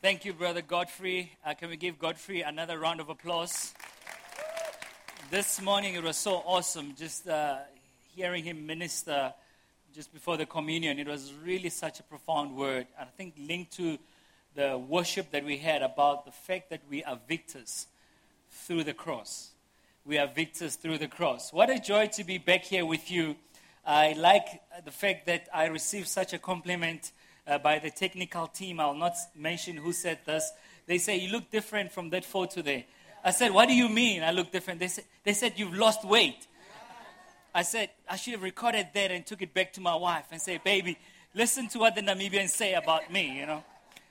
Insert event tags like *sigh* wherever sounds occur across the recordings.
Thank you, Brother Godfrey. Uh, can we give Godfrey another round of applause? This morning it was so awesome just uh, hearing him minister just before the communion. It was really such a profound word. And I think linked to the worship that we had about the fact that we are victors through the cross. We are victors through the cross. What a joy to be back here with you. I like the fact that I received such a compliment uh, by the technical team. I'll not mention who said this. They say, You look different from that photo there. I said, What do you mean I look different? They, say, they said, You've lost weight. I said, I should have recorded that and took it back to my wife and say, Baby, listen to what the Namibians say about me, you know.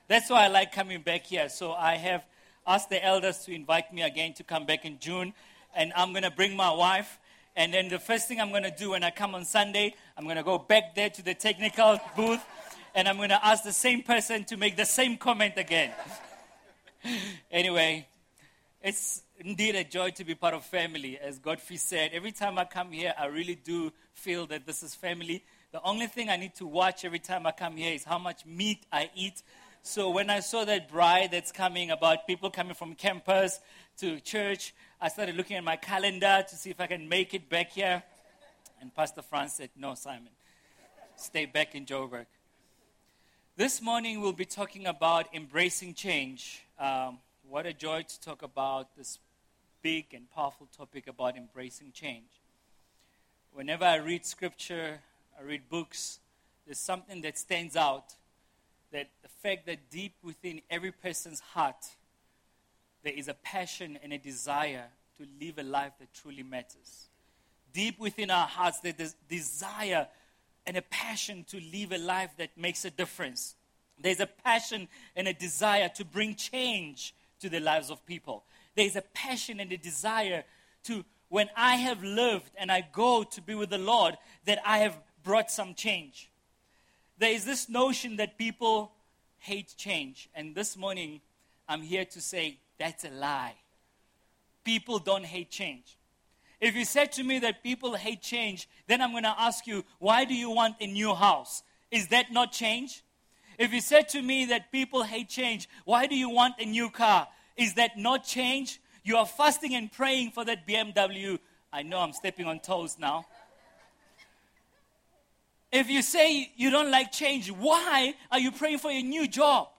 That's why I like coming back here. So I have asked the elders to invite me again to come back in June. And I'm going to bring my wife. And then the first thing I'm going to do when I come on Sunday, I'm going to go back there to the technical booth and I'm going to ask the same person to make the same comment again. *laughs* anyway, it's indeed a joy to be part of family. As Godfrey said, every time I come here, I really do feel that this is family. The only thing I need to watch every time I come here is how much meat I eat. So when I saw that bride that's coming about people coming from campus to church, I started looking at my calendar to see if I can make it back here. And Pastor Franz said, No, Simon, stay back in Joburg. This morning we'll be talking about embracing change. Um, what a joy to talk about this big and powerful topic about embracing change. Whenever I read scripture, I read books, there's something that stands out that the fact that deep within every person's heart, there is a passion and a desire to live a life that truly matters. Deep within our hearts, there's desire and a passion to live a life that makes a difference. There's a passion and a desire to bring change to the lives of people. There's a passion and a desire to, when I have lived and I go to be with the Lord, that I have brought some change. There is this notion that people hate change. And this morning, I'm here to say that's a lie. People don't hate change. If you said to me that people hate change, then I'm going to ask you, why do you want a new house? Is that not change? If you said to me that people hate change, why do you want a new car? Is that not change? You are fasting and praying for that BMW. I know I'm stepping on toes now. If you say you don't like change, why are you praying for a new job?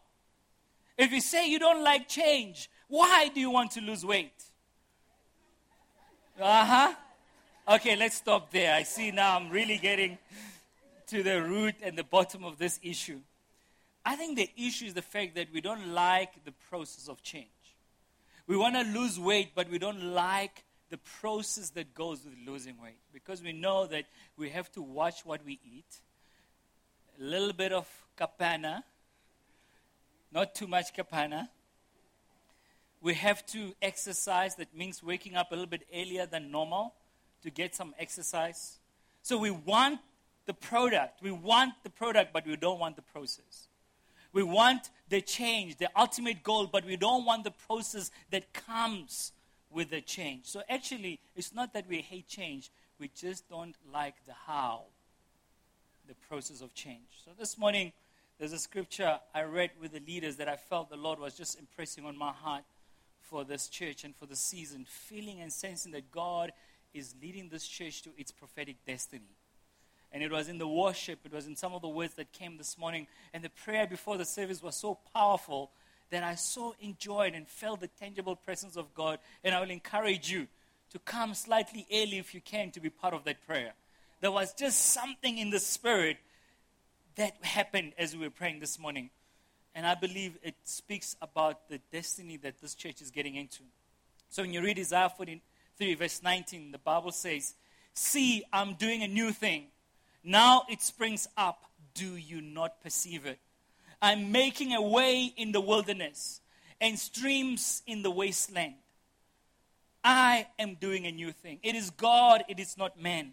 If you say you don't like change, why do you want to lose weight? Uh huh. Okay, let's stop there. I see now I'm really getting to the root and the bottom of this issue. I think the issue is the fact that we don't like the process of change. We want to lose weight, but we don't like the process that goes with losing weight because we know that we have to watch what we eat. A little bit of kapana, not too much kapana we have to exercise. That means waking up a little bit earlier than normal to get some exercise. So we want the product. We want the product, but we don't want the process. We want the change, the ultimate goal, but we don't want the process that comes with the change. So actually, it's not that we hate change, we just don't like the how, the process of change. So this morning, there's a scripture I read with the leaders that I felt the Lord was just impressing on my heart for this church and for the season, feeling and sensing that God is leading this church to its prophetic destiny. And it was in the worship, it was in some of the words that came this morning, and the prayer before the service was so powerful that I so enjoyed and felt the tangible presence of God. And I will encourage you to come slightly early if you can to be part of that prayer. There was just something in the spirit that happened as we were praying this morning. And I believe it speaks about the destiny that this church is getting into. So when you read Isaiah 43, verse 19, the Bible says, See, I'm doing a new thing. Now it springs up. Do you not perceive it? I'm making a way in the wilderness and streams in the wasteland. I am doing a new thing. It is God, it is not man.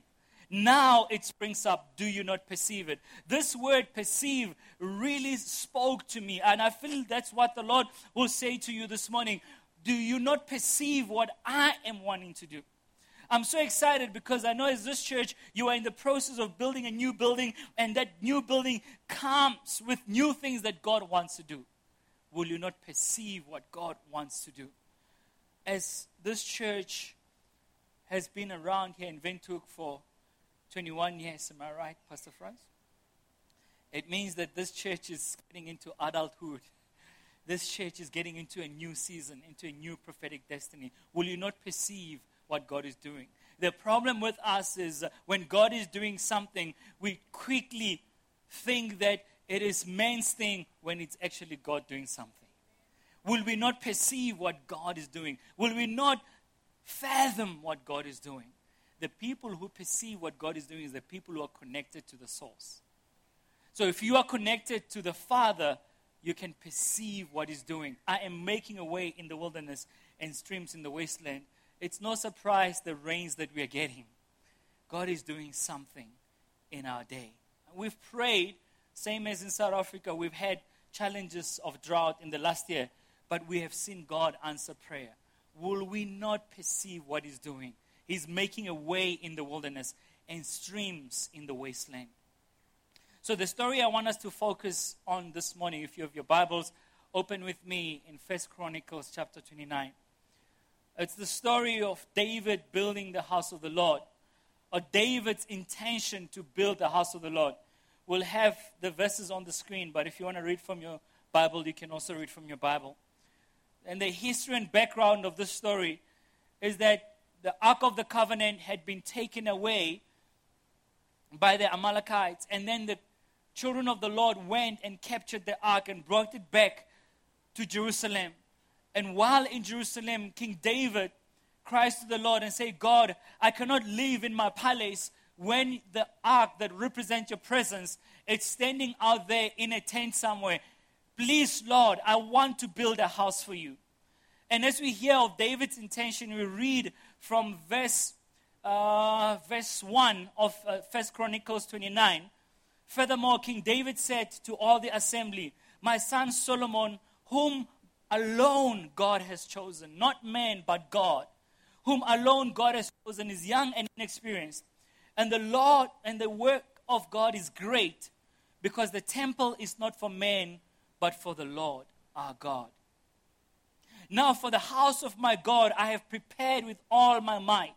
Now it springs up. Do you not perceive it? This word perceive really spoke to me. And I feel that's what the Lord will say to you this morning. Do you not perceive what I am wanting to do? I'm so excited because I know as this church, you are in the process of building a new building, and that new building comes with new things that God wants to do. will you not perceive what God wants to do? As this church has been around here in Windhoek for 21 years, am I right, Pastor Franz? It means that this church is getting into adulthood. This church is getting into a new season, into a new prophetic destiny. Will you not perceive what God is doing? The problem with us is when God is doing something, we quickly think that it is man's thing when it's actually God doing something. Will we not perceive what God is doing? Will we not fathom what God is doing? The people who perceive what God is doing is the people who are connected to the source. So if you are connected to the Father, you can perceive what He's doing. I am making a way in the wilderness and streams in the wasteland. It's no surprise the rains that we are getting. God is doing something in our day. We've prayed, same as in South Africa, we've had challenges of drought in the last year, but we have seen God answer prayer. Will we not perceive what He's doing? He's making a way in the wilderness and streams in the wasteland. So, the story I want us to focus on this morning, if you have your Bibles, open with me in First Chronicles chapter 29. It's the story of David building the house of the Lord, or David's intention to build the house of the Lord. We'll have the verses on the screen, but if you want to read from your Bible, you can also read from your Bible. And the history and background of this story is that the Ark of the Covenant had been taken away by the Amalekites, and then the children of the Lord went and captured the ark and brought it back to Jerusalem. And while in Jerusalem, King David cries to the Lord and say, God, I cannot live in my palace when the ark that represents your presence is standing out there in a tent somewhere. Please, Lord, I want to build a house for you. And as we hear of David's intention, we read from verse, uh, verse 1 of uh, 1 Chronicles 29 Furthermore, King David said to all the assembly, My son Solomon, whom alone God has chosen, not man, but God, whom alone God has chosen, is young and inexperienced. And the Lord and the work of God is great, because the temple is not for men, but for the Lord our God. Now, for the house of my God, I have prepared with all my might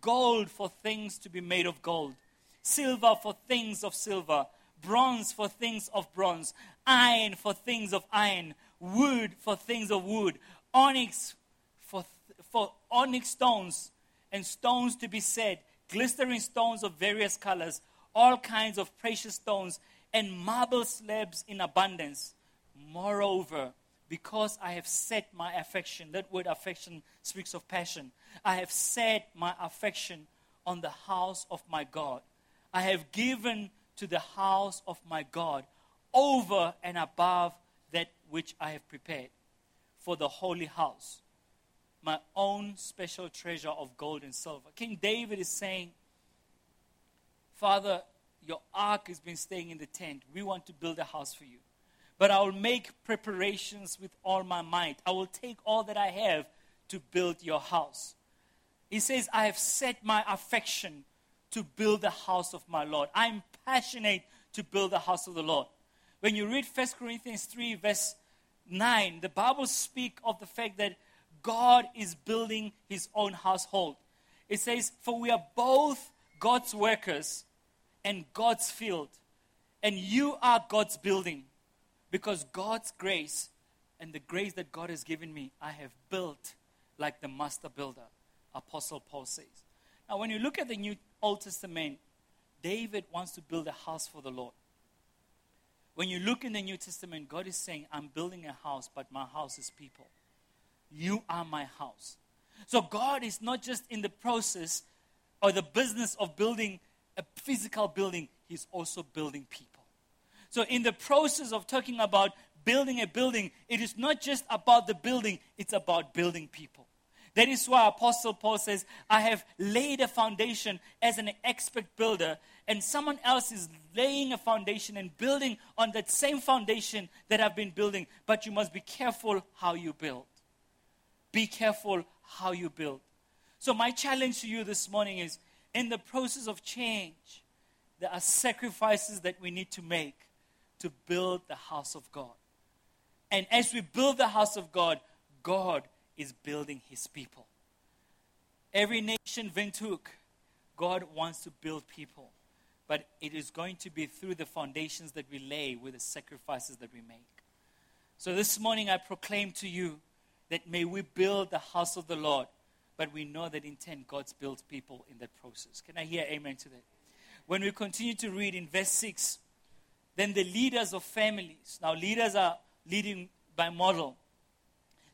gold for things to be made of gold silver for things of silver, bronze for things of bronze, iron for things of iron, wood for things of wood, onyx for, for onyx stones, and stones to be set, glistering stones of various colors, all kinds of precious stones, and marble slabs in abundance. Moreover, because I have set my affection, that word affection speaks of passion, I have set my affection on the house of my God. I have given to the house of my God over and above that which I have prepared for the holy house, my own special treasure of gold and silver. King David is saying, Father, your ark has been staying in the tent. We want to build a house for you. But I will make preparations with all my might. I will take all that I have to build your house. He says, I have set my affection to build the house of my Lord. I'm passionate to build the house of the Lord. When you read 1 Corinthians 3, verse 9, the Bible speaks of the fact that God is building his own household. It says, For we are both God's workers and God's field, and you are God's building, because God's grace and the grace that God has given me, I have built like the master builder, Apostle Paul says. Now, when you look at the New Old Testament, David wants to build a house for the Lord. When you look in the New Testament, God is saying, I'm building a house, but my house is people. You are my house. So God is not just in the process or the business of building a physical building, He's also building people. So, in the process of talking about building a building, it is not just about the building, it's about building people. That is why Apostle Paul says, I have laid a foundation as an expert builder, and someone else is laying a foundation and building on that same foundation that I've been building. But you must be careful how you build. Be careful how you build. So, my challenge to you this morning is in the process of change, there are sacrifices that we need to make to build the house of God. And as we build the house of God, God is building his people. Every nation, Windhoek, God wants to build people. But it is going to be through the foundations that we lay with the sacrifices that we make. So this morning I proclaim to you that may we build the house of the Lord, but we know that in 10 God's built people in that process. Can I hear amen to that? When we continue to read in verse 6, then the leaders of families, now leaders are leading by model,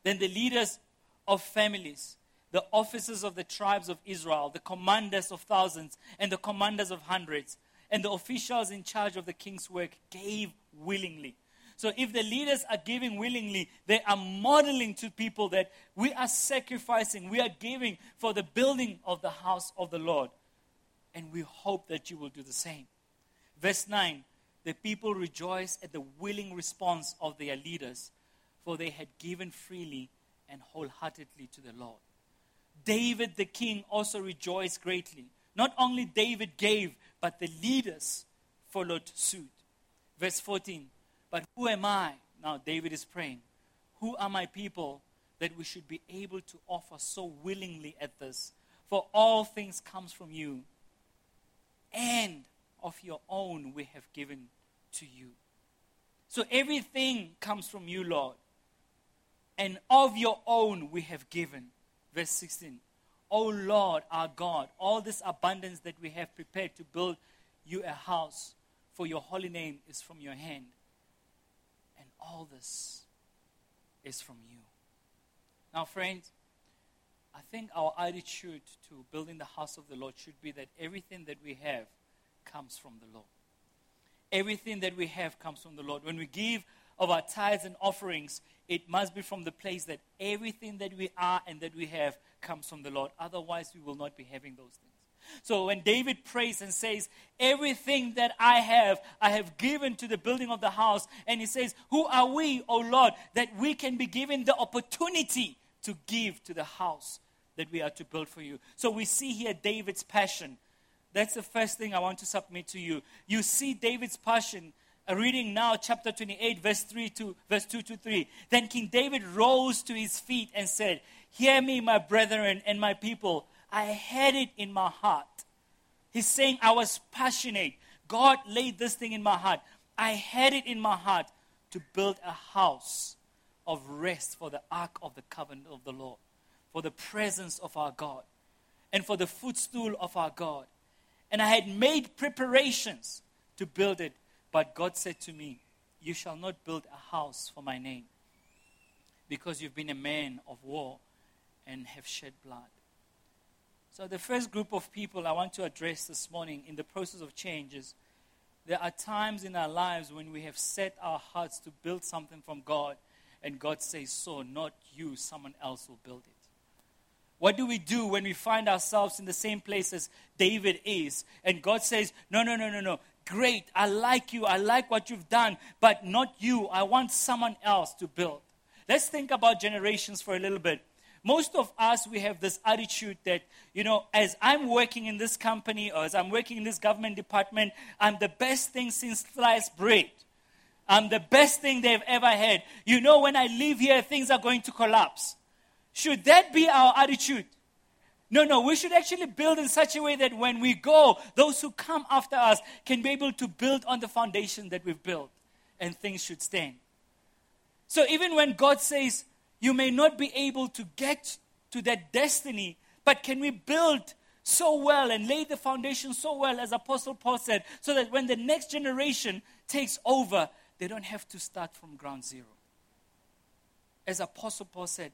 then the leaders of families, the officers of the tribes of Israel, the commanders of thousands, and the commanders of hundreds, and the officials in charge of the king's work gave willingly. So if the leaders are giving willingly, they are modeling to people that we are sacrificing, we are giving for the building of the house of the Lord. And we hope that you will do the same. Verse 9 the people rejoiced at the willing response of their leaders, for they had given freely and wholeheartedly to the Lord. David the king also rejoiced greatly. Not only David gave, but the leaders followed suit. Verse 14 But who am I? Now David is praying. Who are my people that we should be able to offer so willingly at this? For all things comes from you, and of your own we have given to you. So everything comes from you, Lord. And of your own we have given. Verse 16. O Lord our God, all this abundance that we have prepared to build you a house for your holy name is from your hand. And all this is from you. Now, friends, I think our attitude to building the house of the Lord should be that everything that we have comes from the Lord. Everything that we have comes from the Lord. When we give of our tithes and offerings, it must be from the place that everything that we are and that we have comes from the Lord. Otherwise, we will not be having those things. So when David prays and says, Everything that I have, I have given to the building of the house, and he says, Who are we, O Lord, that we can be given the opportunity to give to the house that we are to build for you? So we see here David's passion. That's the first thing I want to submit to you. You see David's passion uh, reading now chapter 28 verse 3 to verse 2 to 3 then king david rose to his feet and said hear me my brethren and my people. I had it in my heart. He's saying i was passionate. God laid this thing in my heart. I had it in my heart to build a house of rest for the ark of the covenant of the lord for the presence of our god and for the footstool of our god and i had made preparations to build it but God said to me, You shall not build a house for my name, because you've been a man of war and have shed blood. So, the first group of people I want to address this morning in the process of change is there are times in our lives when we have set our hearts to build something from God, and God says, So, not you, someone else will build it. What do we do when we find ourselves in the same place as David is? And God says, No, no, no, no, no great. I like you. I like what you've done, but not you. I want someone else to build. Let's think about generations for a little bit. Most of us, we have this attitude that, you know, as I'm working in this company or as I'm working in this government department, I'm the best thing since sliced bread. I'm the best thing they've ever had. You know, when I leave here, things are going to collapse. Should that be our attitude? No, no, we should actually build in such a way that when we go, those who come after us can be able to build on the foundation that we've built and things should stand. So even when God says, you may not be able to get to that destiny, but can we build so well and lay the foundation so well, as Apostle Paul said, so that when the next generation takes over, they don't have to start from ground zero. As Apostle Paul said,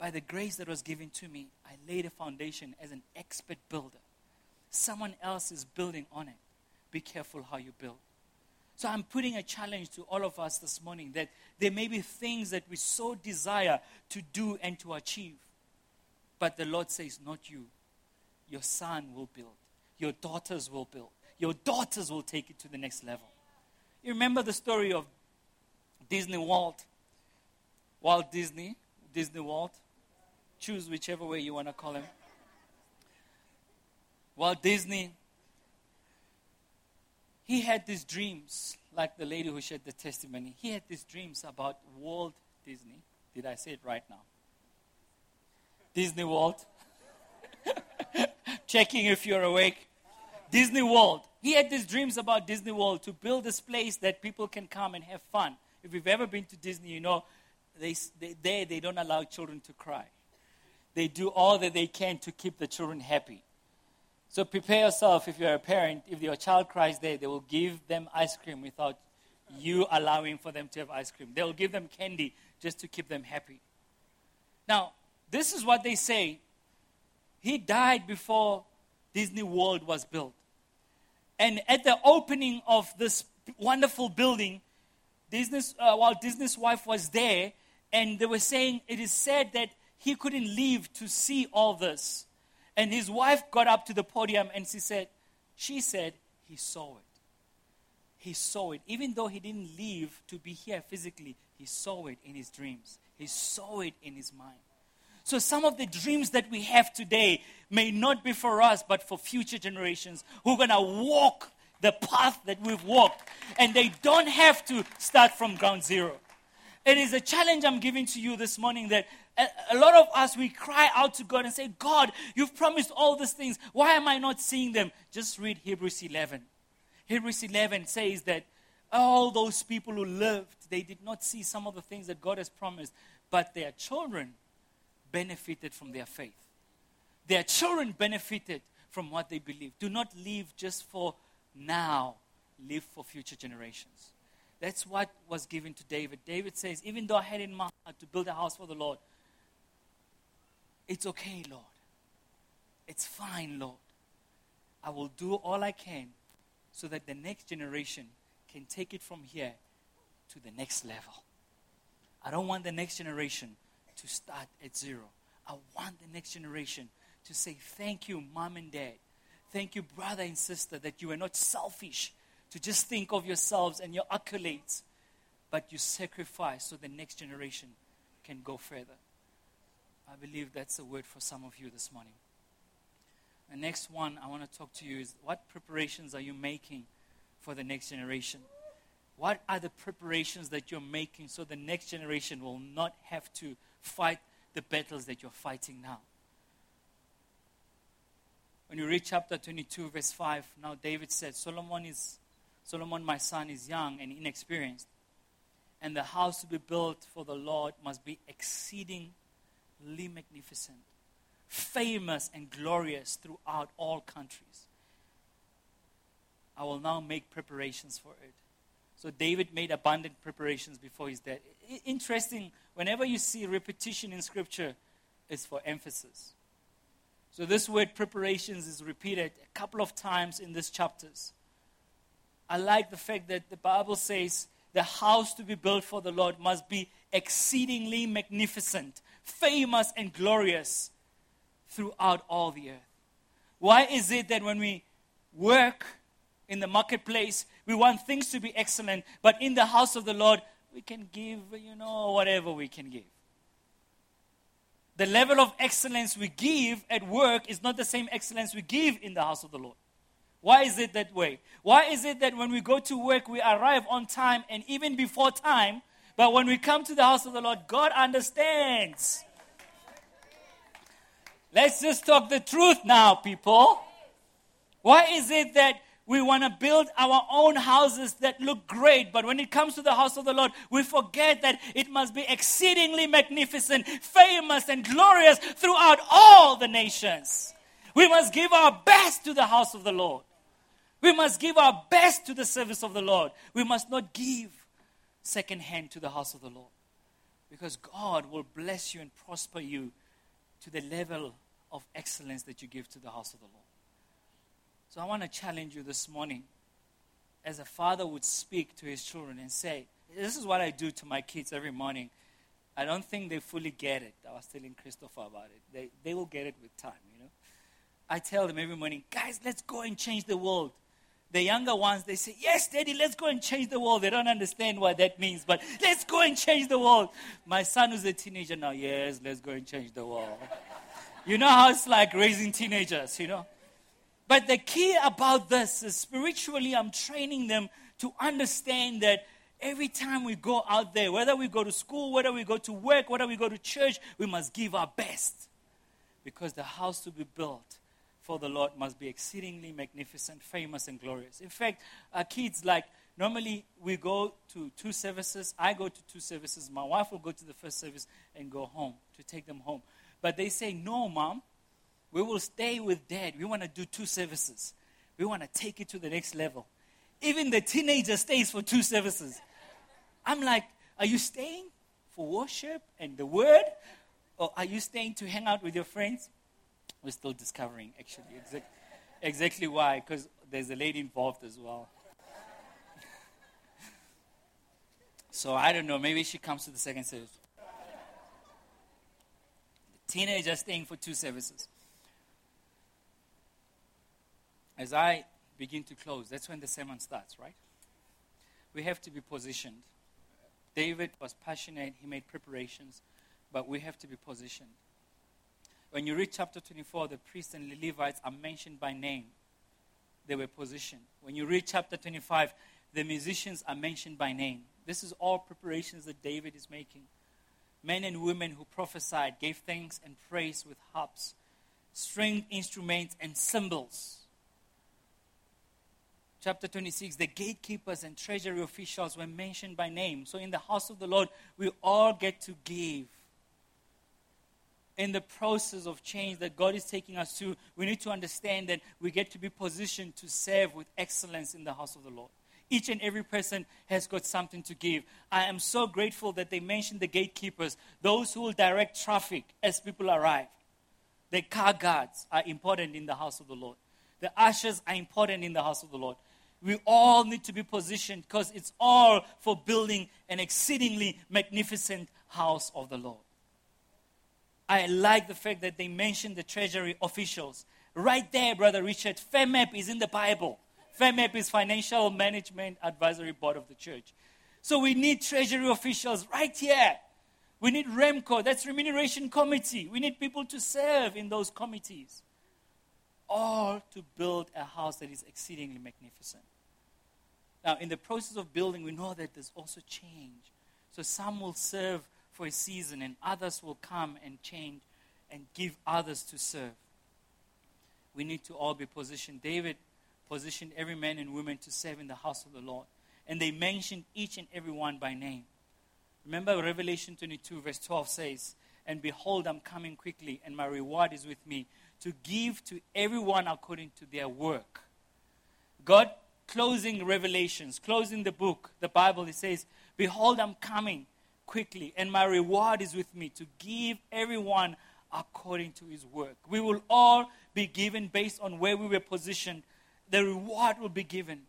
by the grace that was given to me, I laid a foundation as an expert builder. Someone else is building on it. Be careful how you build. So I'm putting a challenge to all of us this morning that there may be things that we so desire to do and to achieve. But the Lord says, not you. Your son will build. Your daughters will build. Your daughters will take it to the next level. You remember the story of Disney Walt? Walt Disney, Disney Walt. Choose whichever way you want to call him. Walt Disney, he had these dreams like the lady who shared the testimony, he had these dreams about Walt Disney. Did I say it right now? Disney World. *laughs* Checking if you're awake. Disney World. He had these dreams about Disney World to build this place that people can come and have fun. If you've ever been to Disney, you know they, they, they, they don't allow children to cry. They do all that they can to keep the children happy. So prepare yourself if you're a parent. If your child cries there, they will give them ice cream without you allowing for them to have ice cream. They will give them candy just to keep them happy. Now, this is what they say. He died before Disney World was built. And at the opening of this wonderful building, Disney's, uh, while Disney's wife was there, and they were saying it is said that he couldn't leave to see all this. And his wife got up to the podium and she said, she said, he saw it. He saw it. Even though he didn't leave to be here physically, he saw it in his dreams. He saw it in his mind. So some of the dreams that we have today may not be for us, but for future generations who are going to walk the path that we've walked. And they don't have to start from ground zero. It is a challenge I'm giving to you this morning that a, lot of us, we cry out to God and say, God, you've promised all these things. Why am I not seeing them? Just read Hebrews 11. Hebrews 11 says that all those people who lived, they did not see some of the things that God has promised, but their children benefited from their faith. Their children benefited from what they believe. Do not live just for now, live for future generations. That's what was given to David. David says, Even though I had in my heart to build a house for the Lord, it's okay, Lord. It's fine, Lord. I will do all I can so that the next generation can take it from here to the next level. I don't want the next generation to start at zero. I want the next generation to say, Thank you, mom and dad. Thank you, brother and sister, that you are not selfish to just think of yourselves and your accolades, but you sacrifice so the next generation can go further. I believe that's a word for some of you this morning. The next one I want to talk to you is what preparations are you making for the next generation? What are the preparations that you're making so the next generation will not have to fight the battles that you're fighting now? When you read chapter 22, verse 5, now David said, Solomon is Solomon, my son, is young and inexperienced, and the house to be built for the Lord must be exceedingly magnificent, famous and glorious throughout all countries. I will now make preparations for it. So David made abundant preparations before his death. Interesting, whenever you see repetition in Scripture, it's for emphasis. So this word preparations is repeated a couple of times in these chapters. I like the fact that the Bible says the house to be built for the Lord must be exceedingly magnificent, famous, and glorious throughout all the earth. Why is it that when we work in the marketplace, we want things to be excellent, but in the house of the Lord, we can give, you know, whatever we can give? The level of excellence we give at work is not the same excellence we give in the house of the Lord. Why is it that way? Why is it that when we go to work, we arrive on time and even before time, but when we come to the house of the Lord, God understands? Let's just talk the truth now, people. Why is it that we want to build our own houses that look great, but when it comes to the house of the Lord, we forget that it must be exceedingly magnificent, famous, and glorious throughout all the nations? We must give our best to the house of the Lord. We must give our best to the service of the Lord. We must not give second hand to the house of the Lord. Because God will bless you and prosper you to the level of excellence that you give to the house of the Lord. So I want to challenge you this morning as a father would speak to his children and say, This is what I do to my kids every morning. I don't think they fully get it. I was telling Christopher about it. They, they will get it with time, you know. I tell them every morning, guys, let's go and change the world the younger ones, they say, Yes, Daddy, let's go and change the world. They don't understand what that means, but let's go and change the world. My son who's a teenager now, Yes, let's go and change the world. you know how it's like raising teenagers, you know? But the key about this is spiritually, I'm training them to understand that every time we go out there, whether we go to school, whether we go to work, whether we go to church, we must give our best. Because the house to be built for the Lord must be exceedingly magnificent, famous, and glorious. In fact, our kids, like, normally we go to two services. I go to two services. My wife will go to the first service and go home to take them home. But they say, No, mom, we will stay with dad. We want to do two services. We want to take it to the next level. Even the teenager stays for two services. I'm like, Are you staying for worship and the word? Or are you staying to hang out with your friends? We're still discovering, actually, exactly, exactly why, because there's a lady involved as well. so I don't know, maybe she comes to the second service. The teenager staying for two services. As I begin to close, that's when the sermon starts, right? We have to be positioned. David was passionate, he made preparations, but we have to be positioned. When you read chapter 24, the priests and the Levites are mentioned by name. They were positioned. When you read chapter 25, the musicians are mentioned by name. This is all preparations that David is making. Men and women who prophesied gave thanks and praise with harps, stringed instruments, and cymbals. Chapter 26, the gatekeepers and treasury officials were mentioned by name. So in the house of the Lord, we all get to give. In the process of change that God is taking us to, we need to understand that we get to be positioned to serve with excellence in the house of the Lord. Each and every person has got something to give. I am so grateful that they mentioned the gatekeepers, those who will direct traffic as people arrive. The car guards are important in the house of the Lord. The ushers are important in the house of the Lord. We all need to be positioned because it's all for building an exceedingly magnificent house of the Lord. I like the fact that they mentioned the treasury officials. Right there, Brother Richard, FEMAP is in the Bible. FEMAP is Financial Management Advisory Board of the church. So we need treasury officials right here. We need REMCO, that's Remuneration Committee. We need people to serve in those committees. All to build a house that is exceedingly magnificent. Now, in the process of building, we know that there's also change. So some will serve for a season, and others will come and change and give others to serve. We need to all be positioned. David positioned every man and woman to serve in the house of the Lord. And they mentioned each and every one by name. Remember, Revelation 22, verse 12 says, And behold, I'm coming quickly, and my reward is with me to give to everyone according to their work. God closing Revelations, closing the book, the Bible, it says, Behold, I'm coming quickly, and my reward is with me to give everyone according to his work. We will all be given based on where we were positioned the reward will be given.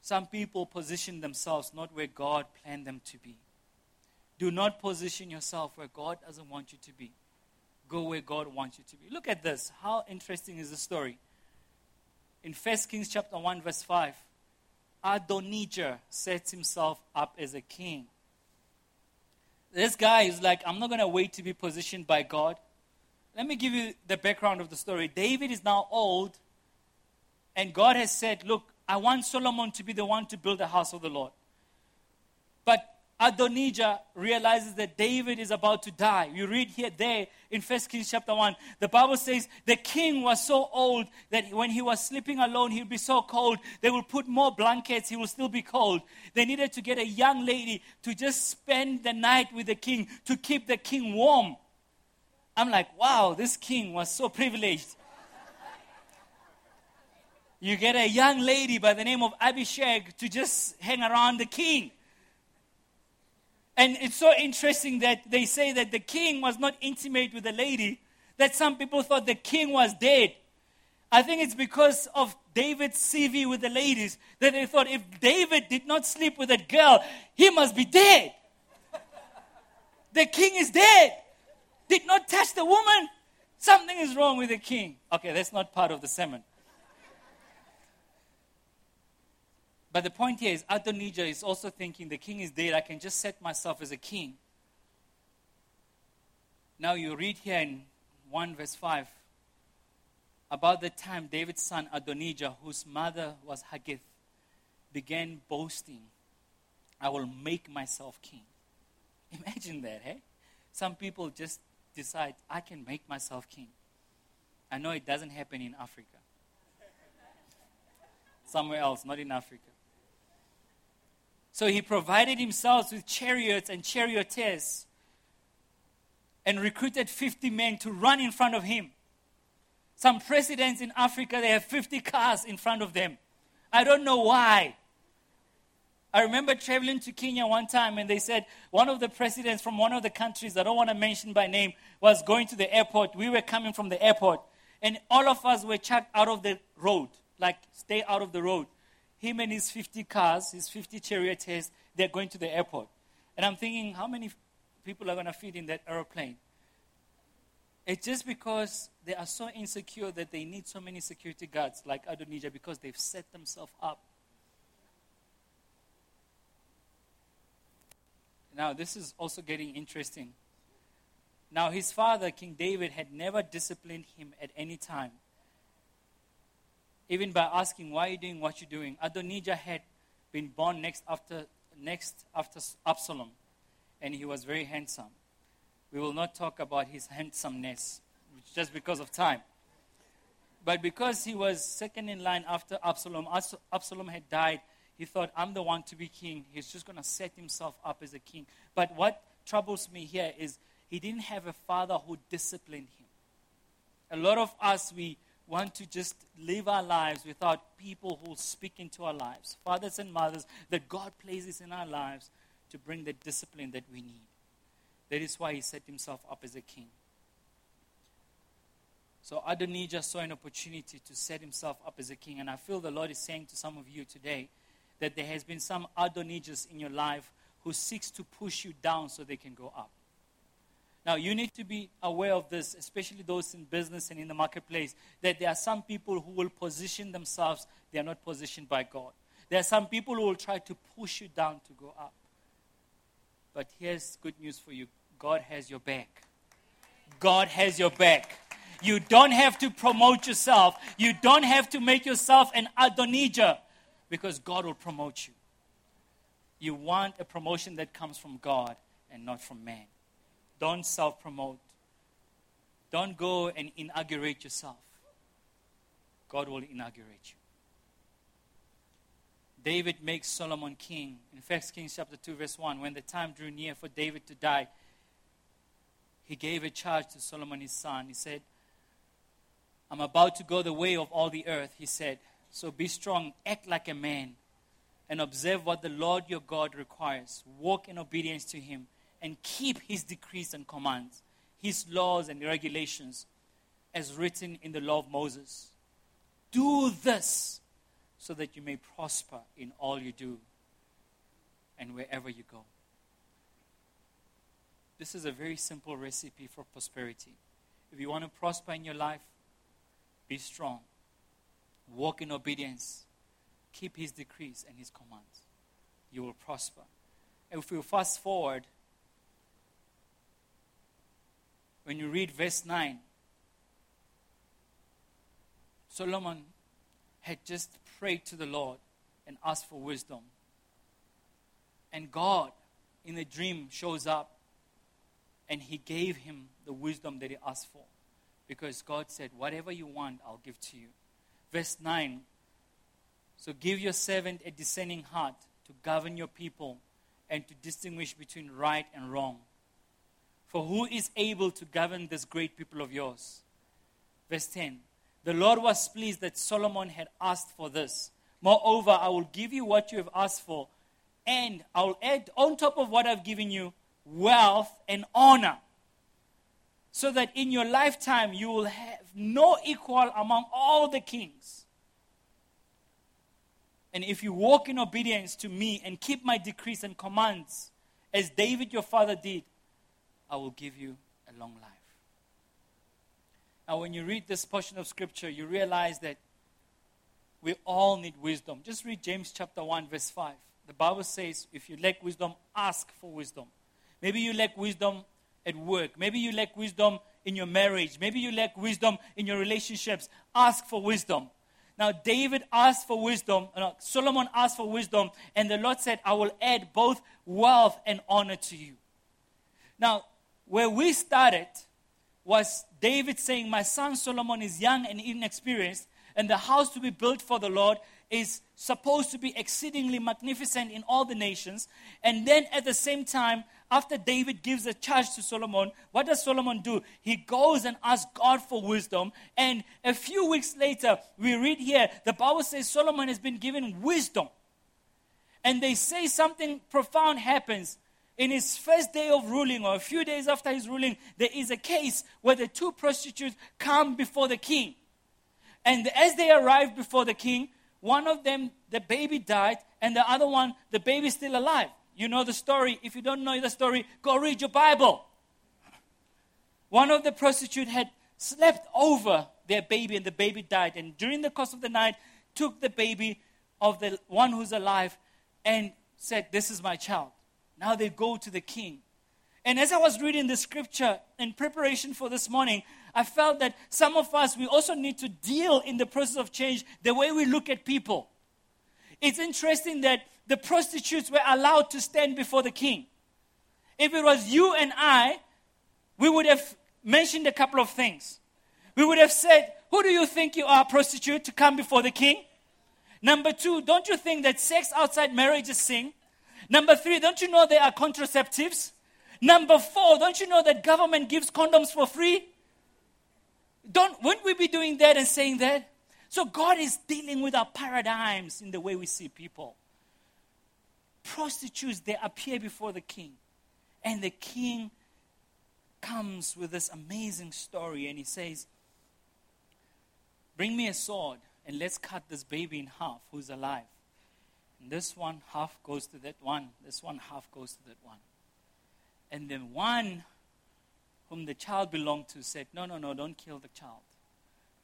Some people position themselves not where God planned them to be. Do not position yourself where God doesn't want you to be. Go where God wants you to be. Look at this. How interesting is the story? In 1 Kings chapter 1, verse 5, Adonijah sets himself up as a king. This guy is like, I'm not going to wait to be positioned by God. Let me give you the background of the story. David is now old and God has said, Look, I want Solomon to be the one to build the house of the Lord. But Adonijah realizes that David is about to die. You read here, there in 1 Kings chapter 1, the Bible says the king was so old that when he was sleeping alone, he'd be so cold. They will put more blankets, he will still be cold. They needed to get a young lady to just spend the night with the king to keep the king warm. I'm like, wow, this king was so privileged you get a young lady by the name of Abishag to just hang around the king. And it's so interesting that they say that the king was not intimate with the lady, that some people thought the king was dead. I think it's because of David's CV with the ladies that they thought if David did not sleep with that girl, he must be dead. the king is dead. Did not touch the woman. Something is wrong with the king. Okay, that's not part of the sermon. But the point here is Adonijah is also thinking the king is dead. I can just set myself as a king. Now you read here in 1 verse 5 about the time David's son Adonijah, whose mother was Haggith, began boasting, I will make myself king. *laughs* Imagine that, hey? Some people just decide, I can make myself king. I know it doesn't happen in Africa. *laughs* Somewhere else, not in Africa. So he provided himself with chariots and charioteers and recruited 50 men to run in front of him. Some presidents in Africa, they have 50 cars in front of them. I don't know why. I remember traveling to Kenya one time and they said one of the presidents from one of the countries, I don't want to mention by name, was going to the airport. We were coming from the airport and all of us were chucked out of the road, like stay out of the road. Him and his 50 cars, his 50 charioteers, they're going to the airport. And I'm thinking, how many people are going to fit in that aeroplane? It's just because they are so insecure that they need so many security guards like Adonijah because they've set themselves up. Now, this is also getting interesting. Now, his father, King David, had never disciplined him at any time. Even by asking, Why you're you doing what you're doing? Adonijah had been born next after, next after Absalom, and he was very handsome. We will not talk about his handsomeness just because of time. But because he was second in line after Absalom, Absalom had died, he thought, I'm the one to be king. He's just going to set himself up as a king. But what troubles me here is he didn't have a father who disciplined him. A lot of us, we want to just live our lives without people who speak into our lives, fathers and mothers that God places in our lives to bring the discipline that we need. That is why he set himself up as a king. So Adonijah saw an opportunity to set himself up as a king. And I feel the Lord is saying to some of you today that there has been some Adonijahs in your life who seeks to push you down so they can go up. Now, you need to be aware of this, especially those in business and in the marketplace, that there are some people who will position themselves, they are not positioned by God. There are some people who will try to push you down to go up. But here's good news for you God has your back. God has your back. You don't have to promote yourself. You don't have to make yourself an Adonijah because God will promote you. You want a promotion that comes from God and not from man. Don't self promote. Don't go and inaugurate yourself. God will inaugurate you. David makes Solomon king. In 1 Kings chapter 2, verse 1, when the time drew near for David to die, he gave a charge to Solomon his son. He said, I'm about to go the way of all the earth, he said. So be strong, act like a man, and observe what the Lord your God requires. Walk in obedience to him, and keep his decrees and commands, his laws and regulations, as written in the law of Moses. Do this so that you may prosper in all you do and wherever you go. This is a very simple recipe for prosperity. If you want to prosper in your life, be strong, walk in obedience, keep His decrees and His commands. You will prosper. And if you fast forward, when you read verse 9, Solomon had just prayed to the Lord and asked for wisdom. And God, in a dream, shows up and he gave him the wisdom that he asked for. Because God said, Whatever you want, I'll give to you. Verse 9 So give your servant a discerning heart to govern your people and to distinguish between right and wrong. For who is able to govern this great people of yours? Verse 10 the Lord was pleased that Solomon had asked for this. Moreover, I will give you what you have asked for, and I will add on top of what I've given you wealth and honor, so that in your lifetime you will have no equal among all the kings. And if you walk in obedience to me and keep my decrees and commands, as David your father did, I will give you a long life. Now, when you read this portion of Scripture, you realize that we all need wisdom. Just read James chapter 1, verse 5. The Bible says, if you lack wisdom, ask for wisdom. Maybe you lack wisdom at work. Maybe you lack wisdom in your marriage. Maybe you lack wisdom in your relationships. Ask for wisdom. Now, David asked for wisdom, uh, no, Solomon asked for wisdom, and the Lord said, I will add both wealth and honor to you. Now, where we started was David saying, My son Solomon is young and inexperienced, and the house to be built for the Lord is supposed to be exceedingly magnificent in all the nations. And then at the same time, after David gives a charge to Solomon, what does Solomon do? He goes and asks God for wisdom. And a few weeks later, we read here, the Bible says Solomon has been given wisdom. And they say something profound happens. In his first day of ruling, or a few days after his ruling, there is a case where the two prostitutes come before the king. And as they arrive before the king, one of them, the baby died, and the other one, the baby is still alive. You know the story. If you don't know the story, go read your Bible. One of the prostitutes had slept over their baby, and the baby died. And during the course of the night, took the baby of the one who's alive and said, This is my child. Now they go to the king. And as I was reading the scripture in preparation for this morning, I felt that some of us, we also need to deal in the process of change the way we look at people. It's interesting that the prostitutes were allowed to stand before the king. If it was you and I, we would have mentioned a couple of things. We would have said, Who do you think you are, prostitute, to come before the king? Number two, don't you think that sex outside marriage is sin? Number three, don't you know there are contraceptives? Number four, don't you know that government gives condoms for free? Don't, wouldn't we be doing that and saying that? So God is dealing with our paradigms in the way we see people. Prostitutes, they appear before the king. And the king comes with this amazing story and he says, Bring me a sword and let's cut this baby in half who's alive. And this one half goes to that one, this one half goes to that one. And then one whom the child belonged to said, No, no, no, don't kill the child.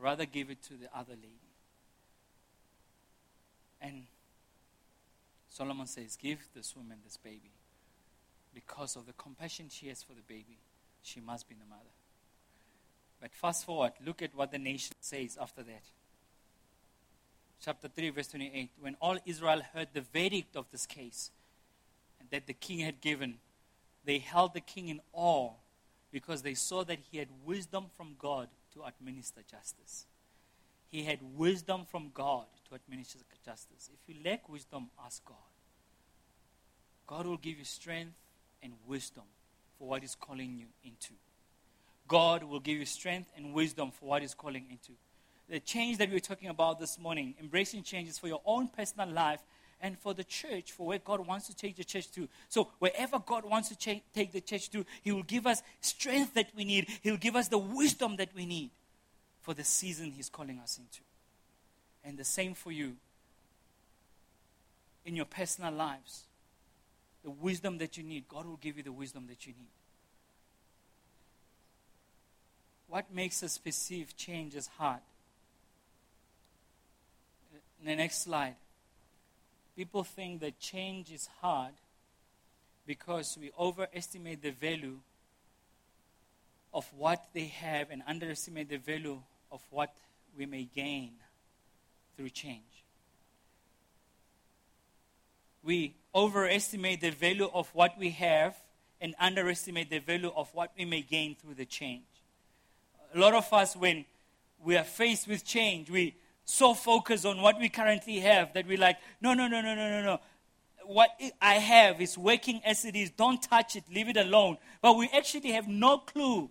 Rather give it to the other lady. And Solomon says, Give this woman this baby. Because of the compassion she has for the baby, she must be the mother. But fast forward, look at what the nation says after that. Chapter 3, verse 28. When all Israel heard the verdict of this case that the king had given, they held the king in awe because they saw that he had wisdom from God to administer justice. He had wisdom from God to administer justice. If you lack wisdom, ask God. God will give you strength and wisdom for what He's calling you into. God will give you strength and wisdom for what He's calling into. The change that we we're talking about this morning, embracing changes for your own personal life and for the church, for where God wants to take the church to. So, wherever God wants to cha- take the church to, He will give us strength that we need, He will give us the wisdom that we need for the season He's calling us into. And the same for you in your personal lives. The wisdom that you need, God will give you the wisdom that you need. What makes us perceive change as hard? In the next slide. People think that change is hard because we overestimate the value of what they have and underestimate the value of what we may gain through change. We overestimate the value of what we have and underestimate the value of what we may gain through the change. A lot of us, when we are faced with change, we so focused on what we currently have that we're like, no, no, no, no, no, no, no. What I have is working as it is. Don't touch it. Leave it alone. But we actually have no clue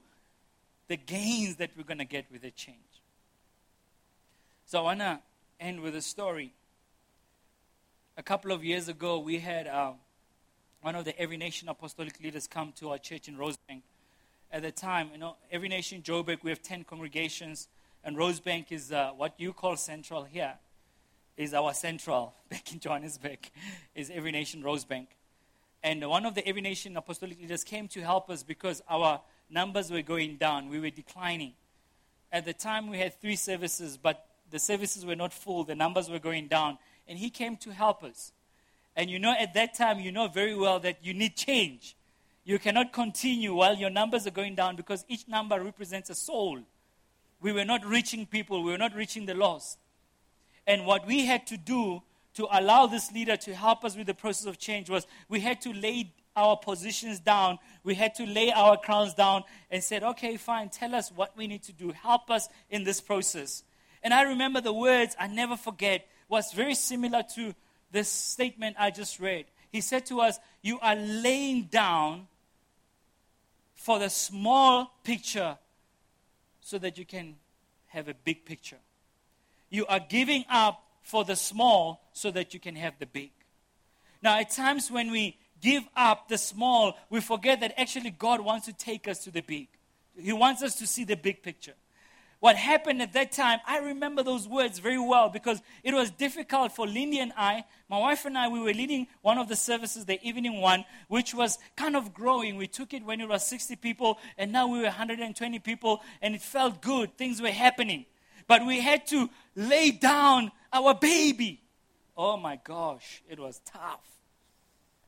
the gains that we're going to get with the change. So I want to end with a story. A couple of years ago, we had uh, one of the Every Nation apostolic leaders come to our church in Rosebank. At the time, you know, Every Nation Joburg, we have 10 congregations and Rosebank is uh, what you call central here, is our central *laughs* back in Johannesburg, *laughs* is Every Nation Rosebank. And one of the Every Nation apostolic leaders came to help us because our numbers were going down. We were declining. At the time, we had three services, but the services were not full. The numbers were going down. And he came to help us. And you know, at that time, you know very well that you need change. You cannot continue while your numbers are going down because each number represents a soul we were not reaching people, we were not reaching the lost. And what we had to do to allow this leader to help us with the process of change was we had to lay our positions down. We had to lay our crowns down and said, okay, fine, tell us what we need to do. Help us in this process. And I remember the words I never forget was very similar to this statement I just read. He said to us, You are laying down for the small picture so that you can have a big picture. You are giving up for the small so that you can have the big. Now, at times when we give up the small, we forget that actually God wants to take us to the big. He wants us to see the big picture. What happened at that time, I remember those words very well because it was difficult for Lindy and I. My wife and I, we were leading one of the services, the evening one, which was kind of growing. We took it when it was 60 people, and now we were 120 people, and it felt good. Things were happening. But we had to lay down our baby. Oh my gosh, it was tough.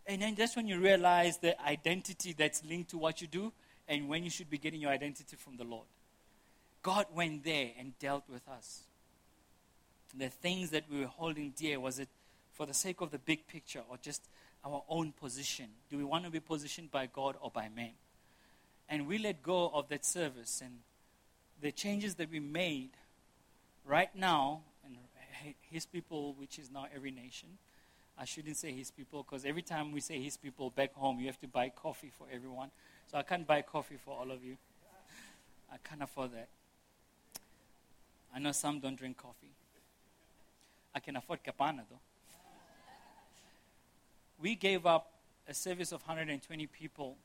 And then that's when you realize the identity that's linked to what you do and when you should be getting your identity from the Lord. God went there and dealt with us. The things that we were holding dear, was it for the sake of the big picture or just our own position? Do we want to be positioned by God or by man? And we let go of that service and the changes that we made right now, and his people, which is now every nation, I shouldn't say his people because every time we say his people back home, you have to buy coffee for everyone. So I can't buy coffee for all of you. I can't afford that. I know some don't drink coffee. I can afford Capana though. We gave up a service of 120 people.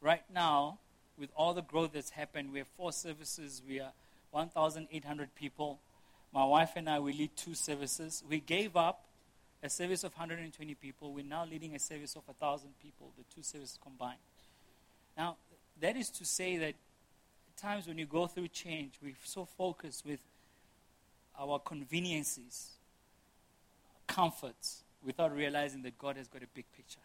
Right now, with all the growth that's happened, we have four services. We are 1,800 people. My wife and I, we lead two services. We gave up a service of 120 people. We're now leading a service of 1,000 people, the two services combined. Now, that is to say that times when you go through change, we're so focused with our conveniences, comforts, without realizing that God has got a big picture.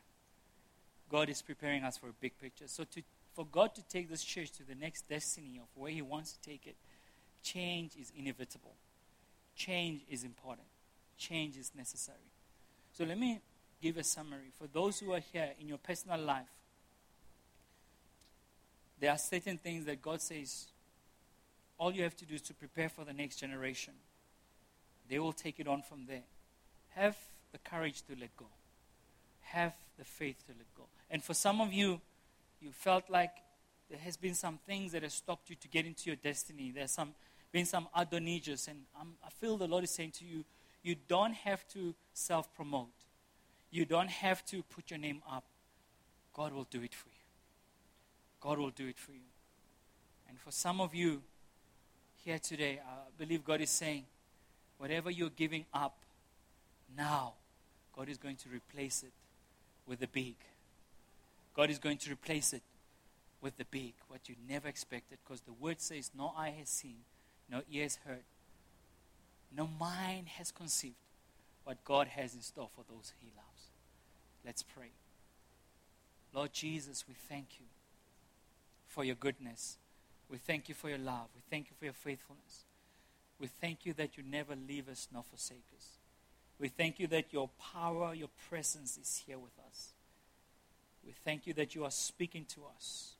God is preparing us for a big picture. So, to, for God to take this church to the next destiny of where He wants to take it, change is inevitable. Change is important. Change is necessary. So, let me give a summary. For those who are here in your personal life, there are certain things that God says all you have to do is to prepare for the next generation. They will take it on from there. Have the courage to let go. Have the faith to let go. And for some of you, you felt like there has been some things that have stopped you to get into your destiny. There's some been some Adonijahs, and I'm, I feel the Lord is saying to you, you don't have to self-promote. You don't have to put your name up. God will do it for you. God will do it for you. And for some of you here today, I believe God is saying, Whatever you're giving up now, God is going to replace it with the big. God is going to replace it with the big, what you never expected, because the word says, No eye has seen, no ear has heard, no mind has conceived what God has in store for those he loves. Let's pray. Lord Jesus, we thank you for your goodness. We thank you for your love. We thank you for your faithfulness. We thank you that you never leave us nor forsake us. We thank you that your power, your presence is here with us. We thank you that you are speaking to us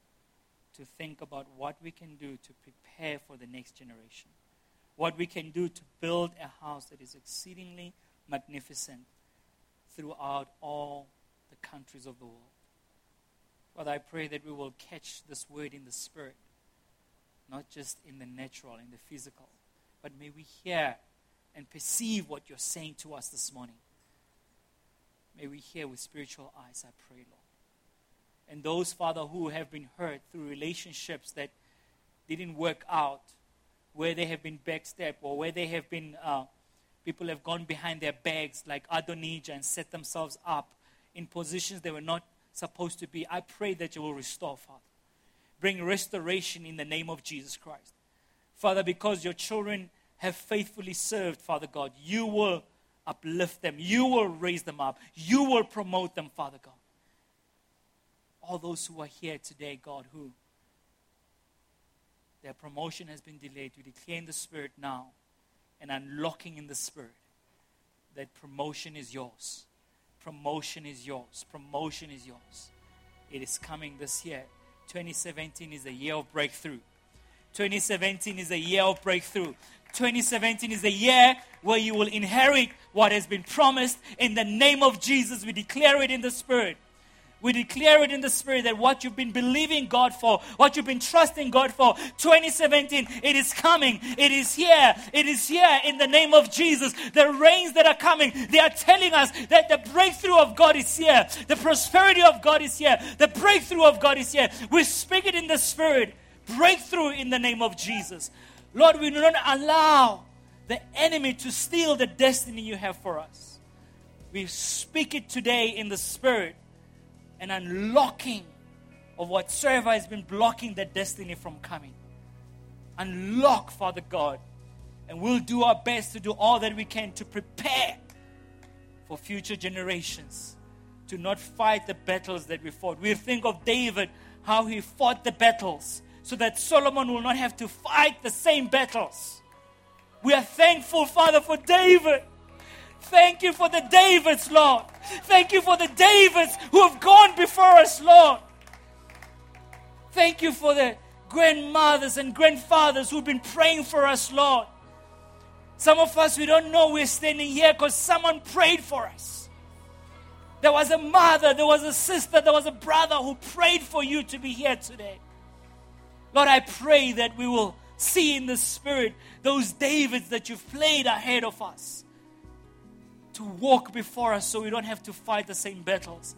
to think about what we can do to prepare for the next generation, what we can do to build a house that is exceedingly magnificent throughout all the countries of the world. Father, I pray that we will catch this word in the spirit, not just in the natural, in the physical but may we hear and perceive what you're saying to us this morning. May we hear with spiritual eyes, I pray, Lord. And those, Father, who have been hurt through relationships that didn't work out, where they have been backstabbed, or where they have been, uh, people have gone behind their backs like Adonijah and set themselves up in positions they were not supposed to be. I pray that you will restore, Father. Bring restoration in the name of Jesus Christ. Father, because your children have faithfully served, Father God, you will uplift them. You will raise them up. You will promote them, Father God. All those who are here today, God, who their promotion has been delayed, we declare in the Spirit now and unlocking in the Spirit that promotion is yours. Promotion is yours. Promotion is yours. It is coming this year. 2017 is a year of breakthrough. 2017 is a year of breakthrough. 2017 is a year where you will inherit what has been promised. In the name of Jesus, we declare it in the Spirit. We declare it in the Spirit that what you've been believing God for, what you've been trusting God for, 2017, it is coming. It is here. It is here in the name of Jesus. The rains that are coming, they are telling us that the breakthrough of God is here. The prosperity of God is here. The breakthrough of God is here. We speak it in the Spirit. Breakthrough in the name of Jesus. Lord, we do not allow the enemy to steal the destiny you have for us. We speak it today in the Spirit and unlocking of whatsoever has been blocking the destiny from coming. Unlock, Father God, and we'll do our best to do all that we can to prepare for future generations to not fight the battles that we fought. We think of David, how he fought the battles, so that Solomon will not have to fight the same battles. We are thankful, Father, for David Thank you for the Davids, Lord. Thank you for the Davids who have gone before us, Lord. Thank you for the grandmothers and grandfathers who've been praying for us, Lord. Some of us, we don't know we're standing here because someone prayed for us. There was a mother, there was a sister, there was a brother who prayed for you to be here today. Lord, I pray that we will see in the Spirit those Davids that you've played ahead of us to walk before us so we don't have to fight the same battles.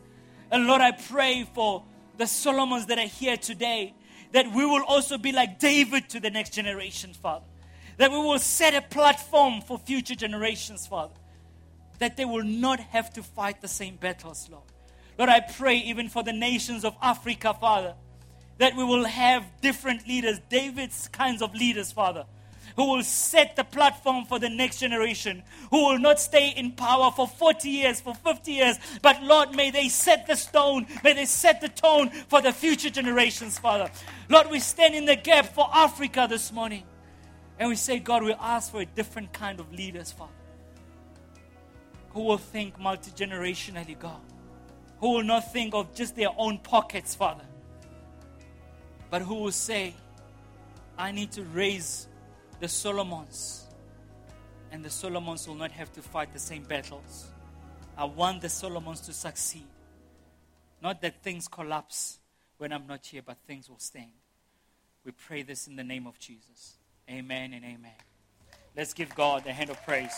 And Lord, I pray for the Solomons that are here today that we will also be like David to the next generation, Father. That we will set a platform for future generations, Father. That they will not have to fight the same battles, Lord. Lord, I pray even for the nations of Africa, Father, that we will have different leaders, David's kinds of leaders, Father who will set the platform for the next generation, who will not stay in power for 40 years, for 50 years, but Lord, may they set the stone, may they set the tone for the future generations, Father. Lord, we stand in the gap for Africa this morning. And we say, God, we ask for a different kind of leaders, Father, who will think multi generationally, God, who will not think of just their own pockets, Father, but who will say, I need to raise the Solomons. And the Solomons will not have to fight the same battles. I want the Solomons to succeed. Not that things collapse when I'm not here, but things will stand. We pray this in the name of Jesus. Amen and amen. Let's give God a hand of praise.